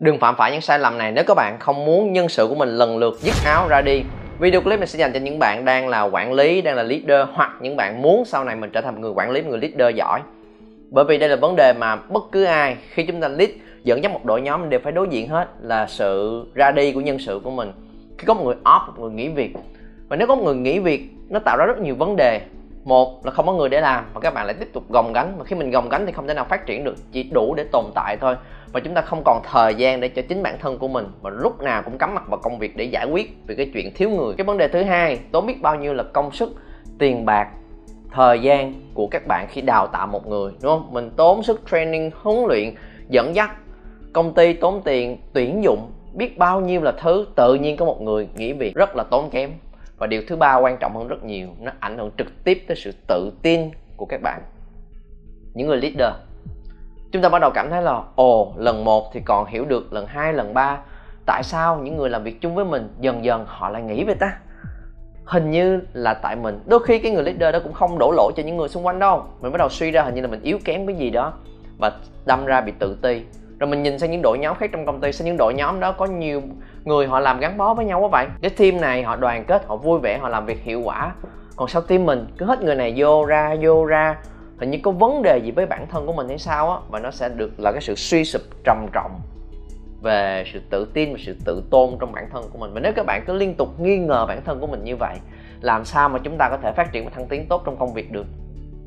Đừng phạm phải những sai lầm này nếu các bạn không muốn nhân sự của mình lần lượt dứt áo ra đi. Video clip này sẽ dành cho những bạn đang là quản lý, đang là leader hoặc những bạn muốn sau này mình trở thành một người quản lý, một người leader giỏi. Bởi vì đây là vấn đề mà bất cứ ai khi chúng ta lead dẫn dắt một đội nhóm đều phải đối diện hết là sự ra đi của nhân sự của mình. Khi có một người off, một người nghỉ việc và nếu có một người nghỉ việc nó tạo ra rất nhiều vấn đề một là không có người để làm và các bạn lại tiếp tục gồng gánh. Và khi mình gồng gánh thì không thể nào phát triển được, chỉ đủ để tồn tại thôi. Và chúng ta không còn thời gian để cho chính bản thân của mình và lúc nào cũng cắm mặt vào công việc để giải quyết về cái chuyện thiếu người. Cái vấn đề thứ hai, tốn biết bao nhiêu là công sức, tiền bạc, thời gian của các bạn khi đào tạo một người, đúng không? Mình tốn sức training, huấn luyện, dẫn dắt công ty tốn tiền, tuyển dụng, biết bao nhiêu là thứ tự nhiên có một người nghỉ việc, rất là tốn kém và điều thứ ba quan trọng hơn rất nhiều, nó ảnh hưởng trực tiếp tới sự tự tin của các bạn, những người leader. Chúng ta bắt đầu cảm thấy là, ồ, lần một thì còn hiểu được, lần hai, lần ba, tại sao những người làm việc chung với mình dần dần họ lại nghĩ về ta? Hình như là tại mình. Đôi khi cái người leader đó cũng không đổ lỗi cho những người xung quanh đâu. Mình bắt đầu suy ra hình như là mình yếu kém cái gì đó và đâm ra bị tự ti. Rồi mình nhìn sang những đội nhóm khác trong công ty, sang những đội nhóm đó có nhiều người họ làm gắn bó với nhau quá vậy. Cái team này họ đoàn kết, họ vui vẻ, họ làm việc hiệu quả. Còn sao team mình, cứ hết người này vô ra vô ra. Hình như có vấn đề gì với bản thân của mình hay sao á, và nó sẽ được là cái sự suy sụp trầm trọng về sự tự tin và sự tự tôn trong bản thân của mình. Và nếu các bạn cứ liên tục nghi ngờ bản thân của mình như vậy, làm sao mà chúng ta có thể phát triển và thăng tiến tốt trong công việc được?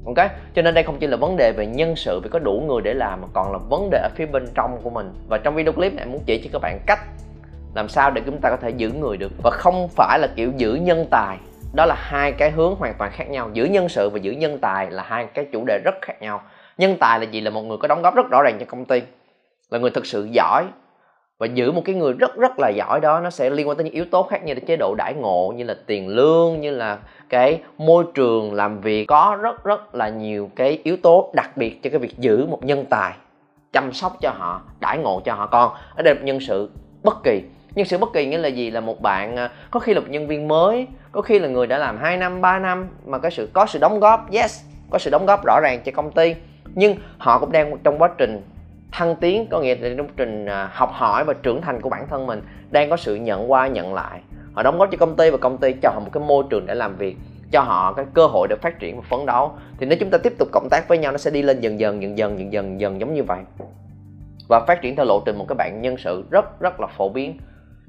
Ok? Cho nên đây không chỉ là vấn đề về nhân sự, vì có đủ người để làm, mà còn là vấn đề ở phía bên trong của mình. Và trong video clip này muốn chỉ cho các bạn cách làm sao để chúng ta có thể giữ người được? Và không phải là kiểu giữ nhân tài. Đó là hai cái hướng hoàn toàn khác nhau. Giữ nhân sự và giữ nhân tài là hai cái chủ đề rất khác nhau. Nhân tài là gì? Là một người có đóng góp rất rõ ràng cho công ty. Là người thực sự giỏi. Và giữ một cái người rất rất là giỏi đó, nó sẽ liên quan tới những yếu tố khác như là chế độ đãi ngộ, như là tiền lương, như là cái môi trường làm việc. Có rất rất là nhiều cái yếu tố đặc biệt cho cái việc giữ một nhân tài. Chăm sóc cho họ, đãi ngộ cho họ. Con ở đây là nhân sự bất kỳ nhân sự bất kỳ nghĩa là gì là một bạn à, có khi là một nhân viên mới, có khi là người đã làm 2 năm 3 năm mà có sự có sự đóng góp, yes, có sự đóng góp rõ ràng cho công ty. Nhưng họ cũng đang trong quá trình thăng tiến, có nghĩa là trong quá trình à, học hỏi và trưởng thành của bản thân mình, đang có sự nhận qua, nhận lại. Họ đóng góp cho công ty và công ty cho họ một cái môi trường để làm việc, cho họ cái cơ hội để phát triển và phấn đấu. Thì nếu chúng ta tiếp tục cộng tác với nhau, nó sẽ đi lên dần dần dần dần dần dần dần giống như vậy. Và phát triển theo lộ trình một cái bạn nhân sự rất rất là phổ biến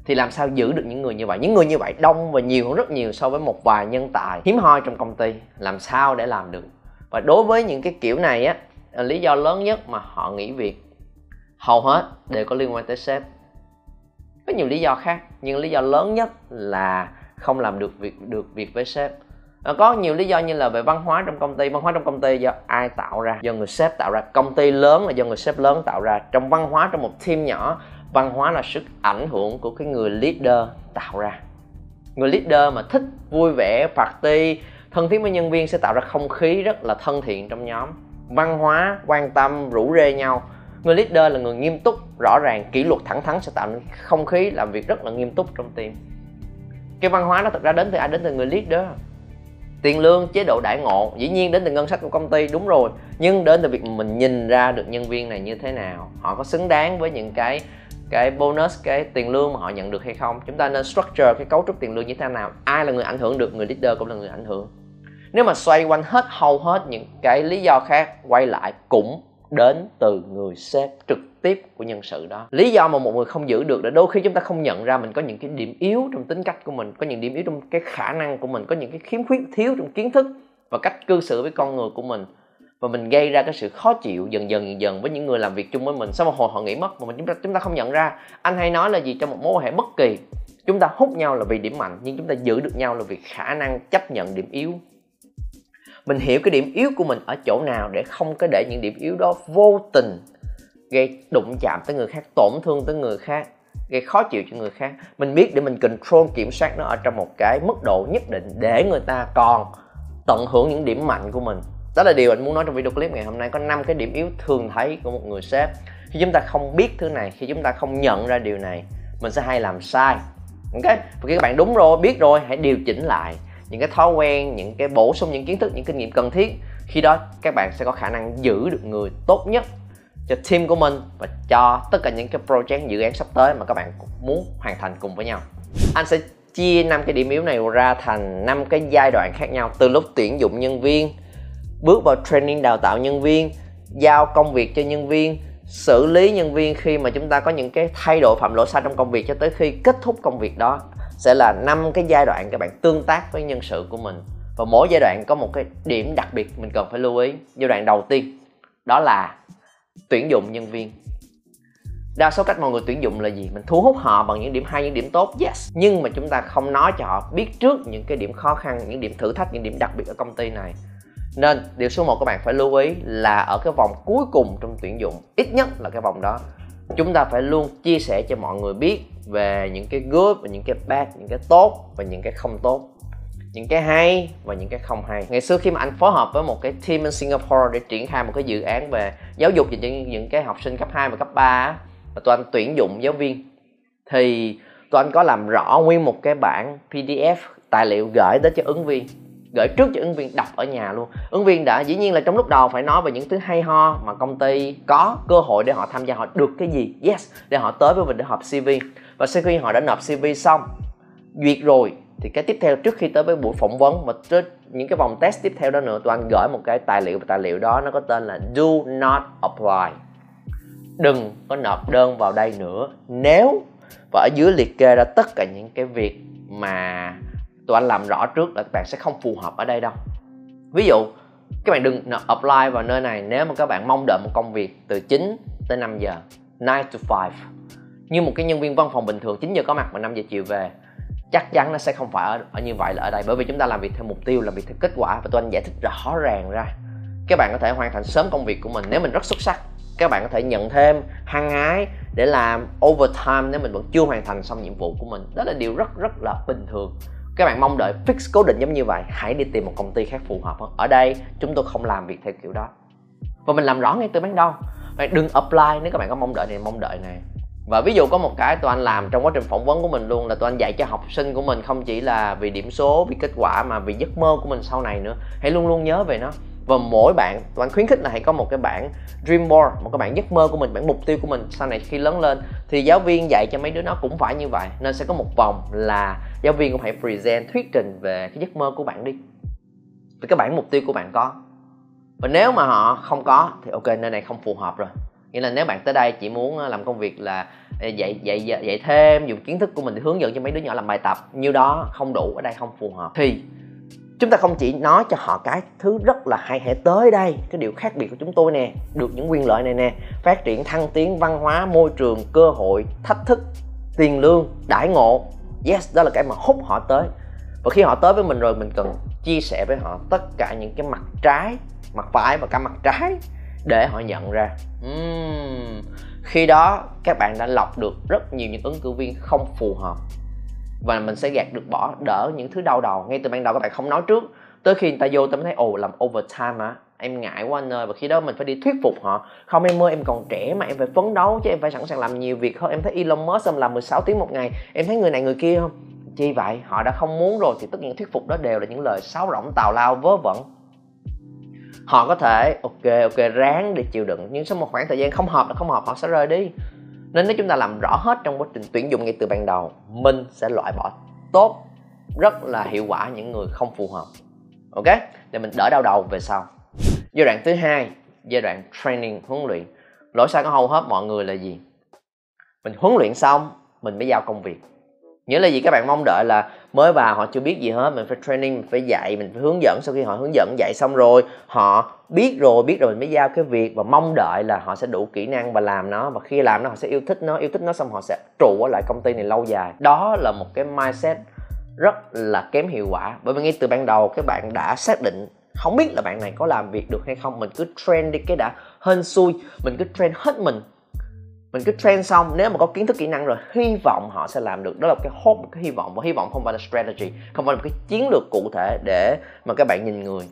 thì làm sao giữ được những người như vậy? Những người như vậy đông và nhiều hơn rất nhiều so với một vài nhân tài hiếm hoi trong công ty. Làm sao để làm được? Và đối với những cái kiểu này á à, lý do lớn nhất mà họ nghỉ việc, hầu hết đều có liên quan tới sếp. Có nhiều lý do khác, nhưng lý do lớn nhất là không làm được việc được việc với sếp. Có nhiều lý do như là về văn hóa trong công ty. Văn hóa trong công ty do ai tạo ra? Do người sếp tạo ra. Công ty lớn là do người sếp lớn tạo ra. Trong văn hóa trong một team nhỏ văn hóa là sức ảnh hưởng của cái người leader tạo ra. Người leader mà thích vui vẻ, party, thân thiết với nhân viên sẽ tạo ra không khí rất là thân thiện trong nhóm. Văn hóa, quan tâm, rủ rê nhau. Người leader là người nghiêm túc, rõ ràng kỷ luật thẳng thắn sẽ tạo nên không khí làm việc rất là nghiêm túc trong team. Cái văn hóa đó thực ra đến từ ai? Đến từ người leader. Tiền lương, chế độ đãi ngộ, dĩ nhiên đến từ ngân sách của công ty, đúng rồi. Nhưng đến từ việc mình nhìn ra được nhân viên này như thế nào. Họ có xứng đáng với những cái cái bonus, cái tiền lương mà họ nhận được hay không. Chúng ta nên structure cái cấu trúc tiền lương như thế nào. Ai là người ảnh hưởng được, người leader cũng là người ảnh hưởng. Nếu mà xoay quanh hết, hầu hết những cái lý do khác, quay lại cũng đến từ người sếp trực tiếp của nhân sự đó. Lý do mà một người không giữ được là đôi khi chúng ta không nhận ra mình có những cái điểm yếu trong tính cách của mình, có những điểm yếu trong cái khả năng của mình, có những cái khiếm khuyết thiếu trong kiến thức và cách cư xử với con người của mình và mình gây ra cái sự khó chịu dần dần dần dần với những người làm việc chung với mình. Sau một hồi họ nghĩ mất mà mình chúng ta chúng ta không nhận ra. Anh hay nói là gì? Trong một mối quan hệ bất kỳ, chúng ta hút nhau là vì điểm mạnh, nhưng chúng ta giữ được nhau là vì khả năng chấp nhận điểm yếu. Mình hiểu cái điểm yếu của mình ở chỗ nào để không có để những điểm yếu đó vô tình gây đụng chạm tới người khác, tổn thương tới người khác, gây khó chịu cho người khác. Mình biết để mình control, kiểm soát nó ở trong một cái mức độ nhất định để người ta còn tận hưởng những điểm mạnh của mình đó là điều anh muốn nói trong video clip ngày hôm nay. Có năm cái điểm yếu thường thấy của một người sếp. Khi chúng ta không biết thứ này, khi chúng ta không nhận ra điều này, mình sẽ hay làm sai. Ok? Và khi các bạn đúng rồi, biết rồi, hãy điều chỉnh lại những cái thói quen, những cái bổ sung những kiến thức, những kinh nghiệm cần thiết. Khi đó, các bạn sẽ có khả năng giữ được người tốt nhất cho team của mình và cho tất cả những cái project, dự án sắp tới mà các bạn muốn hoàn thành cùng với nhau. Anh sẽ chia năm cái điểm yếu này ra thành năm cái giai đoạn khác nhau. Từ lúc tuyển dụng nhân viên bước vào training đào tạo nhân viên, giao công việc cho nhân viên, xử lý nhân viên khi mà chúng ta có những cái thay đổi phạm lỗi sai trong công việc cho tới khi kết thúc công việc đó sẽ là năm cái giai đoạn các bạn tương tác với nhân sự của mình. Và mỗi giai đoạn có một cái điểm đặc biệt mình cần phải lưu ý. Giai đoạn đầu tiên, đó là tuyển dụng nhân viên. Đa số cách mọi người tuyển dụng là gì? Mình thu hút họ bằng những điểm hay, những điểm tốt, yes. Nhưng mà chúng ta không nói cho họ biết trước những cái điểm khó khăn, những điểm thử thách, những điểm đặc biệt ở công ty này nên điều số 1 các bạn phải lưu ý là ở cái vòng cuối cùng trong tuyển dụng, ít nhất là cái vòng đó, chúng ta phải luôn chia sẻ cho mọi người biết về những cái good và những cái bad, những cái tốt và những cái không tốt, những cái hay và những cái không hay. Ngày xưa khi mà anh phối hợp với một cái team in Singapore để triển khai một cái dự án về giáo dục cho những những cái học sinh cấp 2 và cấp 3 và tụi anh tuyển dụng giáo viên, thì tụi anh có làm rõ nguyên một cái bản PDF tài liệu gửi đến cho ứng viên gửi trước cho ứng viên đọc ở nhà luôn. Ứng viên đã, dĩ nhiên là trong lúc đầu phải nói về những thứ hay ho mà công ty có cơ hội để họ tham gia, họ được cái gì? Yes, để họ tới với mình để họp cv và sau khi họ đã nộp cv xong, duyệt rồi, thì cái tiếp theo trước khi tới với buổi phỏng vấn và tới những cái vòng test tiếp theo đó nữa tụi anh gửi một cái tài liệu, và tài liệu đó nó có tên là do not apply. Đừng có nộp đơn vào đây nữa. Nếu, và ở dưới liệt kê ra tất cả những cái việc mà tụi anh làm rõ trước là các bạn sẽ không phù hợp ở đây đâu. Ví dụ các bạn đừng apply vào nơi này nếu mà các bạn mong đợi một công việc từ 9 tới 5 giờ 9 to 5 như một cái nhân viên văn phòng bình thường 9 giờ có mặt và 5 giờ chiều về chắc chắn nó sẽ không phải ở, ở như vậy là ở đây. Bởi vì chúng ta làm việc theo mục tiêu làm việc theo kết quả và tôi anh giải thích rõ ràng ra. Các bạn có thể hoàn thành sớm công việc của mình nếu mình rất xuất sắc. Các bạn có thể nhận thêm hăng ái để làm overtime nếu mình vẫn chưa hoàn thành xong nhiệm vụ của mình. Đó là điều rất rất là bình thường các bạn mong đợi fix cố định giống như vậy. Hãy đi tìm một công ty khác phù hợp hơn. Ở đây, chúng tôi không làm việc theo kiểu đó. Và mình làm rõ ngay từ ban đầu. Bạn đừng apply nếu các bạn có mong đợi này mong đợi này. Và ví dụ có một cái tụi anh làm trong quá trình phỏng vấn của mình luôn là tụi anh dạy cho học sinh của mình không chỉ là vì điểm số, vì kết quả mà vì giấc mơ của mình sau này nữa. Hãy luôn luôn nhớ về nó. Và mỗi bạn, tụi anh khuyến khích là hãy có một cái bản dream board, một cái bản giấc mơ của mình bản mục tiêu của mình sau này khi lớn lên. Thì giáo viên dạy cho mấy đứa nó cũng phải như vậy. Nên sẽ có một vòng là giáo viên cũng hãy present thuyết trình về cái giấc mơ của bạn đi. Về cái bản mục tiêu của bạn có. Và nếu mà họ không có, thì ok, nơi này không phù hợp rồi. Nghĩa là nếu bạn tới đây chỉ muốn ờ, làm công việc là ờ, dạy dạy dạy thêm, dùng kiến thức của mình để hướng dẫn cho mấy đứa nhỏ làm bài tập như đó không đủ, ở đây không phù hợp. Thì, chúng ta không chỉ nói cho họ cái thứ rất là hay, hãy tới đây, cái điều khác biệt của chúng tôi nè, được những quyền lợi này nè, phát triển thăng tiến văn hóa, môi trường, cơ hội, thách thức, tiền lương, đãi ngộ yes đó là cái mà hút họ tới. Và khi họ tới với mình rồi mình cần chia sẻ với họ tất cả những cái mặt trái mặt phải và cả mặt trái để họ nhận ra. Uhm, khi đó các bạn đã lọc được rất nhiều những ứng cử viên không phù hợp và mình sẽ gạt được bỏ đỡ những thứ đau đầu ngay từ ban đầu. Các bạn không nói trước. Tới khi người ta vô ta mới thấy ồ làm overtime á em ngại quá anh ơi, và khi đó mình phải đi thuyết phục họ. Không, em ơi, em còn trẻ mà, em phải phấn đấu chứ em phải sẵn sàng làm nhiều việc hơn. Em thấy Elon Musk em làm 16 tiếng một ngày, em thấy người này người kia không? Chi vậy? Họ đã không muốn rồi thì tất nhiên thuyết phục đó đều là những lời sáo rỗng, tào lao, vớ vẩn. Họ có thể, ok ok, ráng để chịu đựng. Nhưng sau một khoảng thời gian không hợp là không hợp họ sẽ rời đi. Nên nếu chúng ta làm rõ hết trong quá trình tuyển dụng ngay từ ban đầu, mình sẽ loại bỏ tốt, rất là hiệu quả những người không phù hợp. Ok? Để mình đỡ đau đầu về sau giai đoạn thứ hai, giai đoạn training, huấn luyện. Lỗi sai của hầu hết mọi người là gì? Mình huấn luyện xong, mình mới giao công việc. Nghĩa là gì? Các bạn mong đợi là mới vào họ chưa biết gì hết, mình phải training, mình phải dạy, mình phải hướng dẫn. Sau khi họ hướng dẫn, dạy xong rồi, họ biết rồi biết rồi mình mới giao cái việc và mong đợi là họ sẽ đủ kỹ năng và làm nó. Và khi làm nó, họ sẽ yêu thích nó. Yêu thích nó xong họ sẽ trụ ở lại công ty này lâu dài. Đó là một cái mindset rất là kém hiệu quả. Bởi vì ngay từ ban đầu, các bạn đã xác định không biết là bạn này có làm việc được hay không, mình cứ train đi cái đã hên xui, mình cứ train hết mình. Mình cứ train xong, nếu mà có kiến thức kỹ năng rồi, hy vọng họ sẽ làm được. Đó là cái hope, một cái hy vọng, và hy vọng không phải là strategy, không phải là một cái chiến lược cụ thể để mà các bạn nhìn người.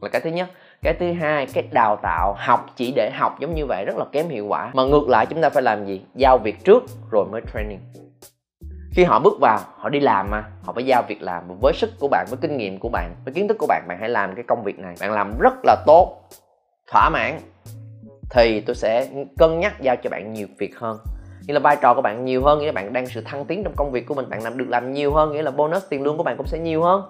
Là cái thứ nhất. Cái thứ hai, cái đào tạo, học chỉ để học, giống như vậy, rất là kém hiệu quả. Mà ngược lại, chúng ta phải làm gì? Giao việc trước, rồi mới training khi họ bước vào, họ đi làm mà. Họ phải giao việc làm với sức của bạn, với kinh nghiệm của bạn, với kiến thức của bạn. Bạn hãy làm cái công việc này. Bạn làm rất là tốt, thỏa mãn, thì tôi sẽ cân nhắc giao cho bạn nhiều việc hơn. Nghĩa là vai trò của bạn nhiều hơn, nghĩa là bạn đang sự thăng tiến trong công việc của mình. Bạn làm, được làm nhiều hơn, nghĩa là bonus, tiền lương của bạn cũng sẽ nhiều hơn.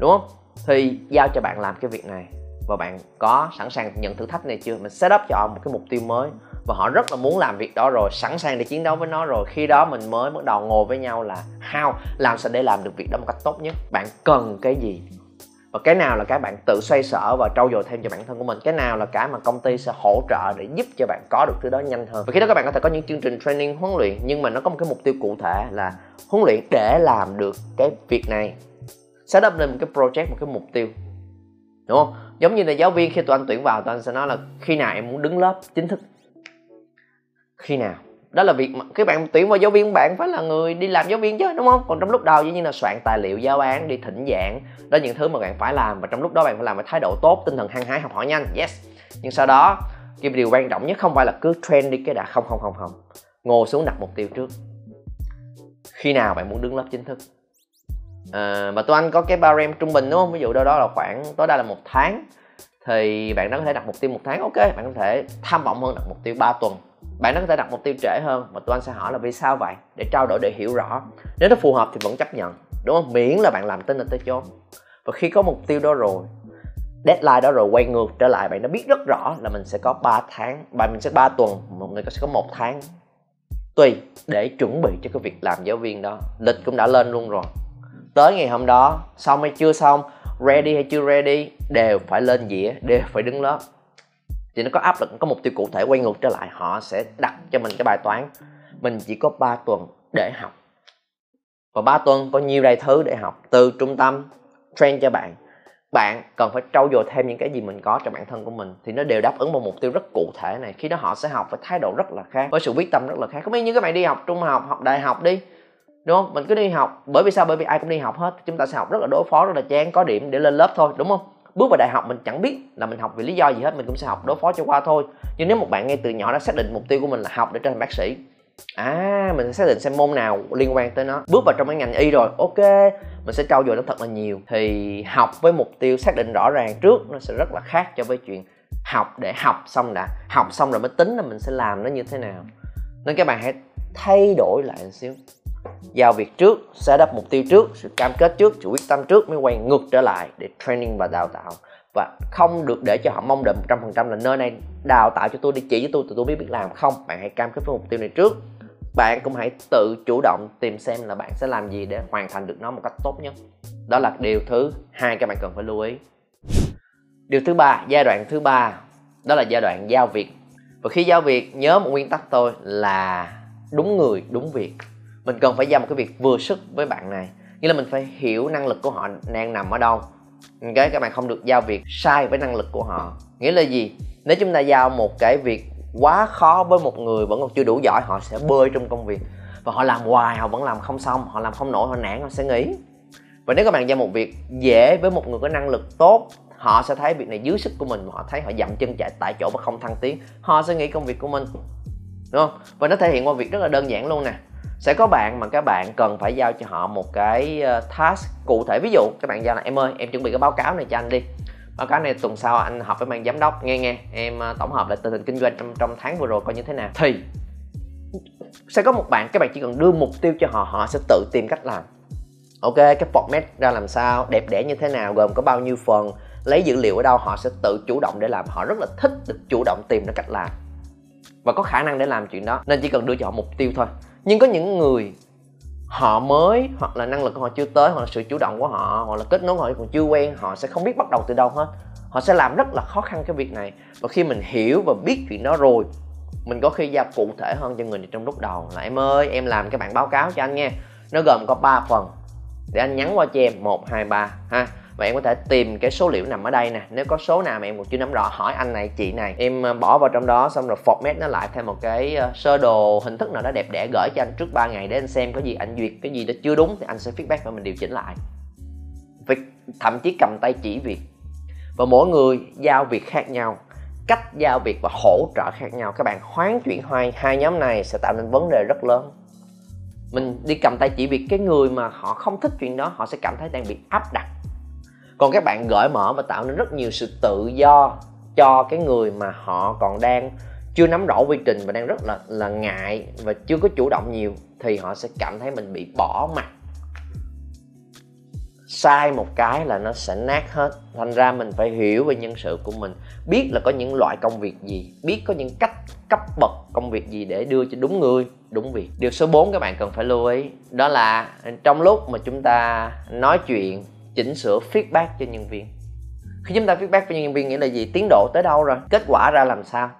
Đúng không? Thì giao cho bạn làm cái việc này và bạn có sẵn sàng nhận thử thách này chưa? Mình set up cho họ một cái mục tiêu mới và họ rất là muốn làm việc đó rồi, sẵn sàng để chiến đấu với nó rồi. Khi đó mình mới bắt đầu ngồi với nhau là how làm sao để làm được việc đó một cách tốt nhất. Bạn cần cái gì? Và cái nào là cái bạn tự xoay sở và trau dồi thêm cho bản thân của mình? Cái nào là cái mà công ty sẽ hỗ trợ để giúp cho bạn có được thứ đó nhanh hơn? Và khi đó các bạn có thể có những chương trình training, huấn luyện, nhưng mà nó có một cái mục tiêu cụ thể là huấn luyện để làm được cái việc này. Set up lên một cái project, một cái mục tiêu đúng không? Giống như là giáo viên khi tụi anh tuyển vào, tụi anh sẽ nói là khi nào em muốn đứng lớp, chính thức. Khi nào? Đó là việc mà các bạn tuyển vào giáo viên bạn phải là người đi làm giáo viên chứ, đúng không? Còn trong lúc đầu dĩ nhiên là soạn tài liệu giáo án, đi thỉnh giảng. Đó những thứ mà bạn phải làm và trong lúc đó bạn phải làm với thái độ tốt, tinh thần hăng hái, học hỏi nhanh. Yes. Nhưng sau đó, cái điều quan trọng nhất không phải là cứ trend đi cái đã không không không không. Ngồi xuống đặt mục tiêu trước. Khi nào bạn muốn đứng lớp chính thức? Ờ, à, mà tụi anh có cái barem trung bình đúng không? Ví dụ đâu đó là khoảng tối đa là một tháng. Thì bạn đó có thể đặt mục tiêu một tháng ok bạn có thể tham vọng hơn đặt mục tiêu 3 tuần. Bạn nó có thể đặt mục tiêu trễ hơn mà tụi anh sẽ hỏi là vì sao vậy? Để trao đổi để hiểu rõ. Nếu nó phù hợp thì vẫn chấp nhận đúng không? Miễn là bạn làm tin là tới chốn và khi có mục tiêu đó rồi deadline đó rồi quay ngược trở lại bạn đã biết rất rõ là mình sẽ có 3 tháng và mình sẽ 3 tuần một người sẽ có một tháng. Tùy để chuẩn bị cho cái việc làm giáo viên đó. Lịch cũng đã lên luôn rồi tới ngày hôm đó, xong hay chưa xong, ready hay chưa ready, đều phải lên dĩa, đều phải đứng lớp. Thì nó có áp lực, có mục tiêu cụ thể quay ngược trở lại, họ sẽ đặt cho mình cái bài toán. Mình chỉ có 3 tuần để học. Và 3 tuần có nhiều đầy thứ để học, từ trung tâm, train cho bạn. Bạn cần phải trau dồi thêm những cái gì mình có cho bản thân của mình, thì nó đều đáp ứng một mục tiêu rất cụ thể này. Khi đó họ sẽ học với thái độ rất là khác, với sự quyết tâm rất là khác. Không biết như các bạn đi học trung học học đại học đi đúng không? Mình cứ đi học. Bởi vì sao? Bởi vì ai cũng đi học hết. Chúng ta sẽ học rất là đối phó, rất là chán, có điểm để lên lớp thôi, đúng không? Bước vào đại học mình chẳng biết là mình học vì lý do gì hết. Mình cũng sẽ học đối phó cho qua thôi. Nhưng nếu một bạn ngay từ nhỏ đã xác định mục tiêu của mình là học để trở thành bác sĩ à mình sẽ xác định xem môn nào liên quan tới nó. Bước vào trong cái ngành y rồi, ok, mình sẽ trau dồi nó thật là nhiều. Thì học với mục tiêu xác định rõ ràng trước nó sẽ rất là khác cho với chuyện học để học xong đã. Học xong rồi mới tính là mình sẽ làm nó như thế nào. Nên các bạn hãy thay đổi lại một xíu giao việc trước sẽ đáp mục tiêu trước, sự cam kết trước, sự quyết tâm trước mới quay ngược trở lại để training và đào tạo. Và không được để cho họ mong đợi 100% là nơi này đào tạo cho tôi đi, chỉ cho tôi, tụi tôi biết biết làm không. Bạn hãy cam kết với mục tiêu này trước. Bạn cũng hãy tự chủ động tìm xem là bạn sẽ làm gì để hoàn thành được nó một cách tốt nhất. Đó là điều thứ hai các bạn cần phải lưu ý. Điều thứ ba, giai đoạn thứ ba, đó là giai đoạn giao việc. Và khi giao việc, nhớ một nguyên tắc tôi là đúng người, đúng việc mình cần phải giao một cái việc vừa sức với bạn này. Nghĩa là mình phải hiểu năng lực của họ đang nằm ở đâu. Cái các bạn không được giao việc sai với năng lực của họ. Nghĩa là gì? Nếu chúng ta giao một cái việc quá khó với một người vẫn còn chưa đủ giỏi, họ sẽ bơi trong công việc. Và họ làm hoài, họ vẫn làm không xong, họ làm không nổi, họ nản, họ sẽ nghỉ. Và nếu các bạn giao một việc dễ với một người có năng lực tốt, họ sẽ thấy việc này dưới sức của mình họ thấy họ dậm chân chạy tại chỗ và không thăng tiến. Họ sẽ nghĩ công việc của mình. Đúng không? Và nó thể hiện qua việc rất là đơn giản luôn nè sẽ có bạn mà các bạn cần phải giao cho họ một cái ờ, task cụ thể. Ví dụ các bạn giao là em ơi em chuẩn bị cái báo cáo này cho anh đi. Báo cáo này tuần sau anh họp với ban giám đốc. Nghe nghe em ờ, tổng hợp lại tình hình kinh doanh trong, trong tháng vừa rồi coi như thế nào. Thì sẽ có một bạn các bạn chỉ cần đưa mục tiêu cho họ họ sẽ tự tìm cách làm. Ok cái format ra làm sao đẹp đẽ như thế nào gồm có bao nhiêu phần lấy dữ liệu ở đâu họ sẽ tự chủ động để làm. Họ rất là thích được chủ động tìm ra cách làm và có khả năng để làm chuyện đó. Nên chỉ cần đưa cho họ mục tiêu thôi nhưng có những người họ mới hoặc là năng lực của họ chưa tới, hoặc là sự chủ động của họ, hoặc là kết nối họ còn chưa quen, họ sẽ không biết bắt đầu từ đâu hết. Họ sẽ làm rất là khó khăn cái việc này. Và khi mình hiểu và biết chuyện đó rồi, mình có khi giao cụ thể hơn cho người này trong lúc đầu. Là em ơi, em làm cái bản báo cáo cho anh nha nó gồm có 3 phần. Để anh nhắn qua cho em. Một, hai, ba, ha và em có thể tìm cái số liệu nằm ở đây nè. Nếu có số nào mà em còn chưa nắm rõ, hỏi anh này, chị này. Em ờ, bỏ vào trong đó, xong rồi format nó lại thêm một cái ờ, sơ đồ hình thức nào đó đẹp đẽ gửi cho anh trước 3 ngày để anh xem có gì anh duyệt, cái gì đó chưa đúng thì anh sẽ feedback và mình điều chỉnh lại. Việc, thậm chí cầm tay chỉ việc. Và mỗi người giao việc khác nhau, cách giao việc và hỗ trợ khác nhau. Các bạn hoán chuyển hai hai nhóm này sẽ tạo nên vấn đề rất lớn. Mình đi cầm tay chỉ việc, cái người mà họ không thích chuyện đó, họ sẽ cảm thấy đang bị áp đặt còn các bạn gợi mở và tạo nên rất nhiều sự tự do cho cái người mà họ còn đang chưa nắm rõ quy trình và đang rất là là ngại và chưa có chủ động nhiều, thì họ sẽ cảm thấy mình bị bỏ mặt. Sai một cái là nó sẽ nát hết. Thành ra mình phải hiểu về nhân sự của mình, biết là có những loại công việc gì, biết có những cách cấp bậc công việc gì để đưa cho đúng người, đúng việc. Điều số 4 các bạn cần phải lưu ý, đó là trong lúc mà chúng ta nói chuyện chỉnh sửa feedback cho nhân viên. Khi chúng ta feedback cho nhân viên nghĩa là gì? Tiến độ tới đâu rồi? Kết quả ra làm sao?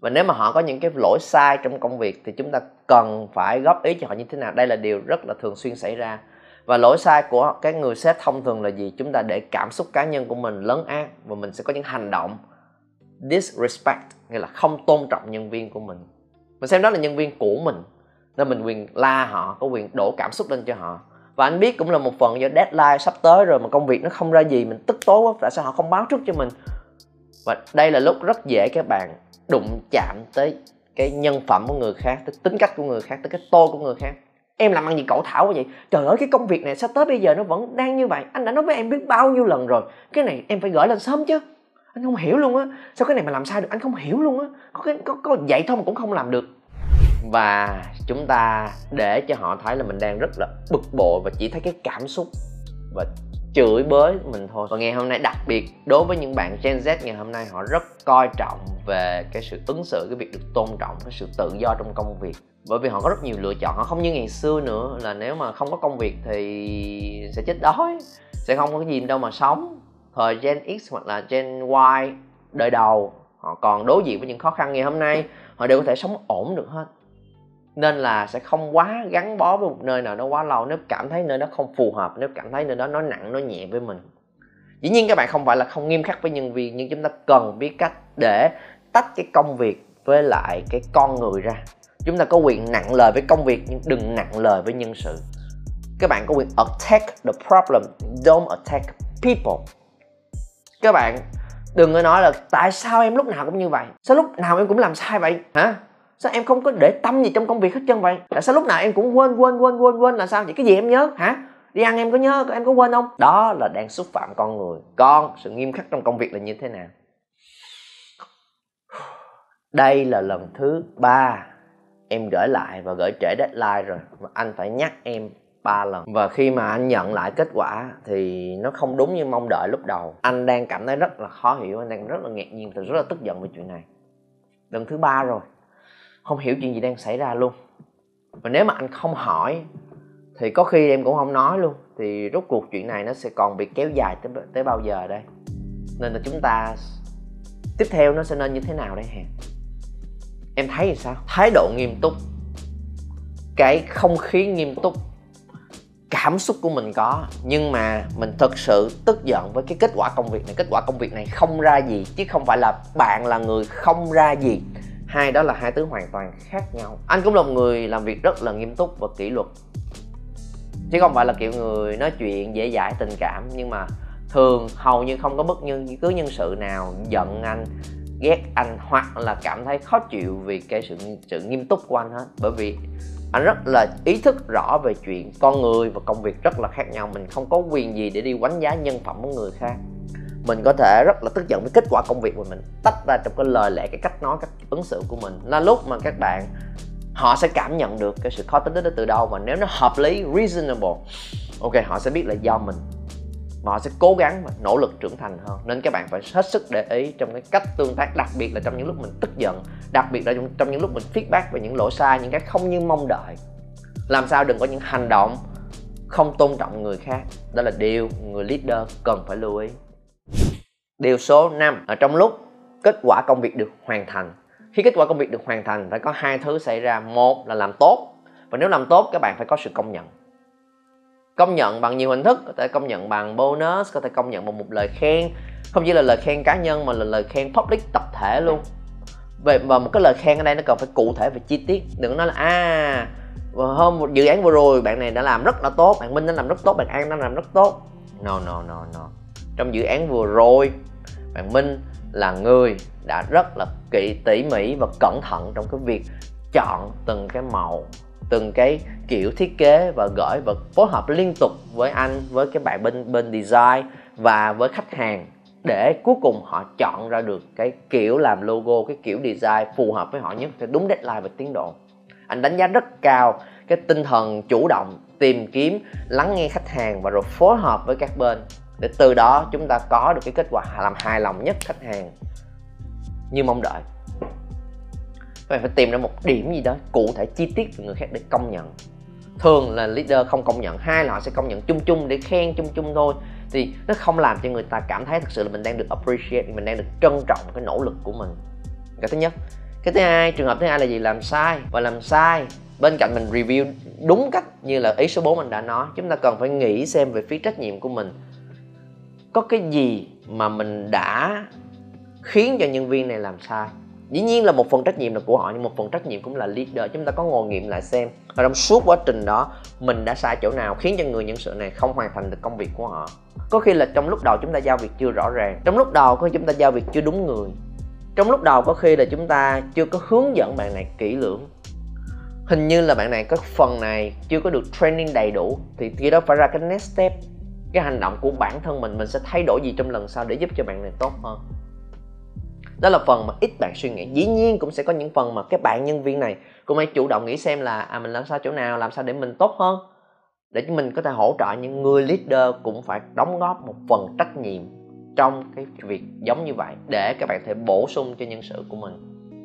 Và nếu mà họ có những cái lỗi sai trong công việc thì chúng ta cần phải góp ý cho họ như thế nào? Đây là điều rất là thường xuyên xảy ra. Và lỗi sai của các người sếp thông thường là gì? Chúng ta để cảm xúc cá nhân của mình lớn ác và mình sẽ có những hành động disrespect, nghĩa là không tôn trọng nhân viên của mình. Mình xem đó là nhân viên của mình, nên mình quyền la họ, có quyền đổ cảm xúc lên cho họ và anh biết cũng là một phần do deadline sắp tới rồi mà công việc nó không ra gì mình tức tối quá tại sao họ không báo trước cho mình? Và đây là lúc rất dễ các bạn đụng chạm tới cái nhân phẩm của người khác tới tính cách của người khác tới cái tôi của người khác. Em làm ăn gì cậu thảo quá vậy? Trời ơi cái công việc này sắp tới bây giờ nó vẫn đang như vậy. Anh đã nói với em biết bao nhiêu lần rồi. Cái này em phải gửi lên sớm chứ. Anh không hiểu luôn á. Sao cái này mà làm sao được? Anh không hiểu luôn á. Có cái có, có vậy thôi mà cũng không làm được và chúng ta để cho họ thấy là mình đang rất là bực bội và chỉ thấy cái cảm xúc và chửi bới mình thôi. Và ngày hôm nay, đặc biệt đối với những bạn Gen Z, ngày hôm nay họ rất coi trọng về cái sự ứng xử, cái việc được tôn trọng, cái sự tự do trong công việc. Bởi vì họ có rất nhiều lựa chọn, họ không như ngày xưa nữa là nếu mà không có công việc thì sẽ chết đói, sẽ không có gì đâu mà sống. Thời Gen X hoặc là Gen Y đời đầu, họ còn đối diện với những khó khăn ngày hôm nay, họ đều có thể sống ổn được hết nên là sẽ không quá gắn bó với một nơi nào đó quá lâu nếu cảm thấy nơi đó không phù hợp, nếu cảm thấy nơi đó nó nặng, nó nhẹ với mình. Dĩ nhiên các bạn không phải là không nghiêm khắc với nhân viên, nhưng chúng ta cần biết cách để tách cái công việc với lại cái con người ra. Chúng ta có quyền nặng lời với công việc, nhưng đừng nặng lời với nhân sự. Các bạn có quyền attack the problem, don't attack people. Các bạn đừng có nói là tại sao em lúc nào cũng như vậy? Sao lúc nào em cũng làm sai vậy? Hả? Sao em không có để tâm gì trong công việc hết trơn vậy? Tại sao lúc nào em cũng quên quên quên quên quên là sao? Vậy cái gì em nhớ? Hả? Đi ăn em có nhớ em có quên không? Đó là đang xúc phạm con người. Con, sự nghiêm khắc trong công việc là như thế nào? Đây là lần thứ ba em gửi lại và gửi trễ deadline rồi. Và anh phải nhắc em ba lần. Và khi mà anh nhận lại kết quả thì nó không đúng như mong đợi lúc đầu. Anh đang cảm thấy rất là khó hiểu, anh đang rất là ngạc nhiên và rất là tức giận về chuyện này. Lần thứ ba rồi không hiểu chuyện gì đang xảy ra luôn. Và nếu mà anh không hỏi, thì có khi em cũng không nói luôn. Thì rốt cuộc chuyện này nó sẽ còn bị kéo dài tới tới bao giờ đây? Nên là chúng ta tiếp theo nó sẽ nên như thế nào đây hè em thấy thì sao? Thái độ nghiêm túc. Cái không khí nghiêm túc. Cảm xúc của mình có, nhưng mà mình thực sự tức giận với cái kết quả công việc này. Kết quả công việc này không ra gì, chứ không phải là bạn là người không ra gì hai đó là hai thứ hoàn toàn khác nhau. Anh cũng là một người làm việc rất là nghiêm túc và kỷ luật. Chứ không phải là kiểu người nói chuyện dễ dãi, tình cảm, nhưng mà thường hầu như không có bất nhân, cứ nhân sự nào giận anh, ghét anh hoặc là cảm thấy khó chịu vì cái sự sự nghiêm túc của anh hết. Bởi vì anh rất là ý thức rõ về chuyện con người và công việc rất là khác nhau. Mình không có quyền gì để đi đánh giá nhân phẩm của người khác mình có thể rất là tức giận với kết quả công việc của mình tách ra trong cái lời lẽ cái cách nói cách ứng xử của mình. Là lúc mà các bạn họ sẽ cảm nhận được cái sự khó tính đó từ đâu và nếu nó hợp lý reasonable ok họ sẽ biết là do mình. Mà họ sẽ cố gắng và nỗ lực trưởng thành hơn. Nên các bạn phải hết sức để ý trong cái cách tương tác đặc biệt là trong những lúc mình tức giận đặc biệt là trong, những lúc mình feedback về những lỗi sai những cái không như mong đợi. Làm sao đừng có những hành động không tôn trọng người khác. Đó là điều người leader cần phải lưu ý điều số 5 ở trong lúc kết quả công việc được hoàn thành. Khi kết quả công việc được hoàn thành, phải có hai thứ xảy ra. Một là làm tốt. Và nếu làm tốt, các bạn phải có sự công nhận. Công nhận bằng nhiều hình thức. Có thể công nhận bằng bonus, có thể công nhận bằng một lời khen. Không chỉ là lời khen cá nhân, mà là lời khen public, tập thể luôn. Về, và một cái lời khen ở đây nó cần phải cụ thể và chi tiết. Đừng nói là à hôm một dự án vừa rồi, bạn này đã làm rất là tốt, bạn minh đã làm rất tốt, bạn an đã làm rất tốt. No no no no. Trong dự án vừa rồi bạn minh là người đã rất là kỹ, tỉ mỉ và cẩn thận trong cái việc chọn từng cái màu, từng cái kiểu thiết kế và gửi và phối hợp liên tục với anh, với cái bạn bên bên design và với khách hàng để cuối cùng họ chọn ra được cái kiểu làm logo, cái kiểu design phù hợp với họ nhất theo đúng deadline và tiến độ. Anh đánh giá rất cao cái tinh thần chủ động tìm kiếm, lắng nghe khách hàng và rồi phối hợp với các bên để từ đó chúng ta có được cái kết quả làm hài lòng nhất khách hàng như mong đợi. Các bạn phải tìm ra một điểm gì đó cụ thể chi tiết từ người khác để công nhận. Thường là leader không công nhận, hai là họ sẽ công nhận chung chung để khen chung chung thôi. Thì nó không làm cho người ta cảm thấy thực sự là mình đang được appreciate, mình đang được trân trọng cái nỗ lực của mình. Cái thứ nhất. Cái thứ hai, trường hợp thứ hai là gì? Làm sai. Và làm sai, bên cạnh mình review đúng cách như là ý số 4 mình đã nói, chúng ta cần phải nghĩ xem về phía trách nhiệm của mình có cái gì mà mình đã khiến cho nhân viên này làm sai? Dĩ nhiên là một phần trách nhiệm là của họ, nhưng một phần trách nhiệm cũng là leader. Chúng ta có ngồi nghiệm lại xem và trong suốt quá trình đó, mình đã sai chỗ nào khiến cho người nhân sự này không hoàn thành được công việc của họ. Có khi là trong lúc đầu chúng ta giao việc chưa rõ ràng, trong lúc đầu có khi chúng ta giao việc chưa đúng người, trong lúc đầu có khi là chúng ta chưa có hướng dẫn bạn này kỹ lưỡng. Hình như là bạn này có phần này chưa có được training đầy đủ, thì khi đó phải ra cái next step cái hành động của bản thân mình mình sẽ thay đổi gì trong lần sau để giúp cho bạn này tốt hơn. Đó là phần mà ít bạn suy nghĩ. Dĩ nhiên cũng sẽ có những phần mà các bạn nhân viên này cũng hãy chủ động nghĩ xem là à mình làm sao chỗ nào, làm sao để mình tốt hơn. Để chúng mình có thể hỗ trợ những người leader cũng phải đóng góp một phần trách nhiệm trong cái việc giống như vậy để các bạn thể bổ sung cho nhân sự của mình.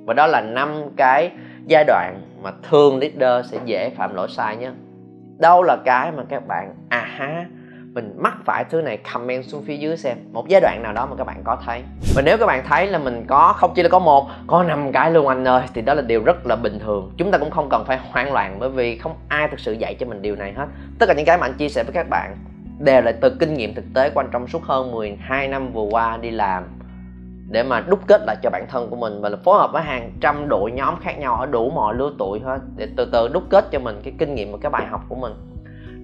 Và đó là năm cái giai đoạn mà thường leader sẽ dễ phạm lỗi sai nhé đâu là cái mà các bạn à ha mình mắc phải thứ này, comment xuống phía dưới xem. Một giai đoạn nào đó mà các bạn có thấy. Và nếu các bạn thấy là mình có không chỉ là có một, có năm cái luôn anh ơi, thì đó là điều rất là bình thường. Chúng ta cũng không cần phải hoang loạn bởi vì không ai thực sự dạy cho mình điều này hết. Tất cả những cái mà anh chia sẻ với các bạn đều là từ kinh nghiệm thực tế của anh trong suốt hơn 12 năm vừa qua đi làm. Để mà đúc kết lại cho bản thân của mình và là phối hợp với hàng trăm đội nhóm khác nhau ở đủ mọi lứa tuổi hết. Để từ từ đúc kết cho mình cái kinh nghiệm và cái bài học của mình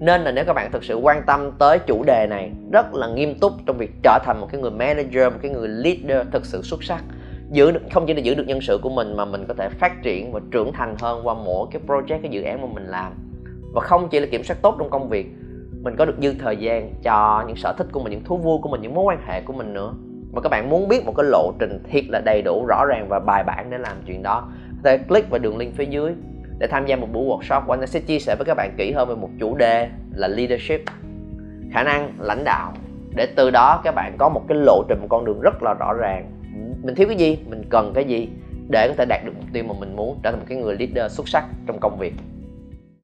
nên là nếu các bạn thực sự quan tâm tới chủ đề này rất là nghiêm túc trong việc trở thành một cái người manager, một cái người leader thực sự xuất sắc, giữ được, không chỉ là giữ được nhân sự của mình mà mình có thể phát triển và trưởng thành hơn qua mỗi cái project, cái dự án mà mình làm. Và không chỉ là kiểm soát tốt trong công việc, mình có được dư thời gian cho những sở thích của mình, những thú vui của mình, những mối quan hệ của mình nữa. Và các bạn muốn biết một cái lộ trình thiệt là đầy đủ, rõ ràng và bài bản để làm chuyện đó, có thể click vào đường link phía dưới để tham gia một buổi workshop của anh. Sẽ chia sẻ với các bạn kỹ hơn về một chủ đề là leadership, khả năng lãnh đạo. Để từ đó các bạn có một cái lộ trình, một con đường rất là rõ ràng. Mình thiếu cái gì, mình cần cái gì để có thể đạt được mục tiêu mà mình muốn, trở thành một cái người leader xuất sắc trong công việc.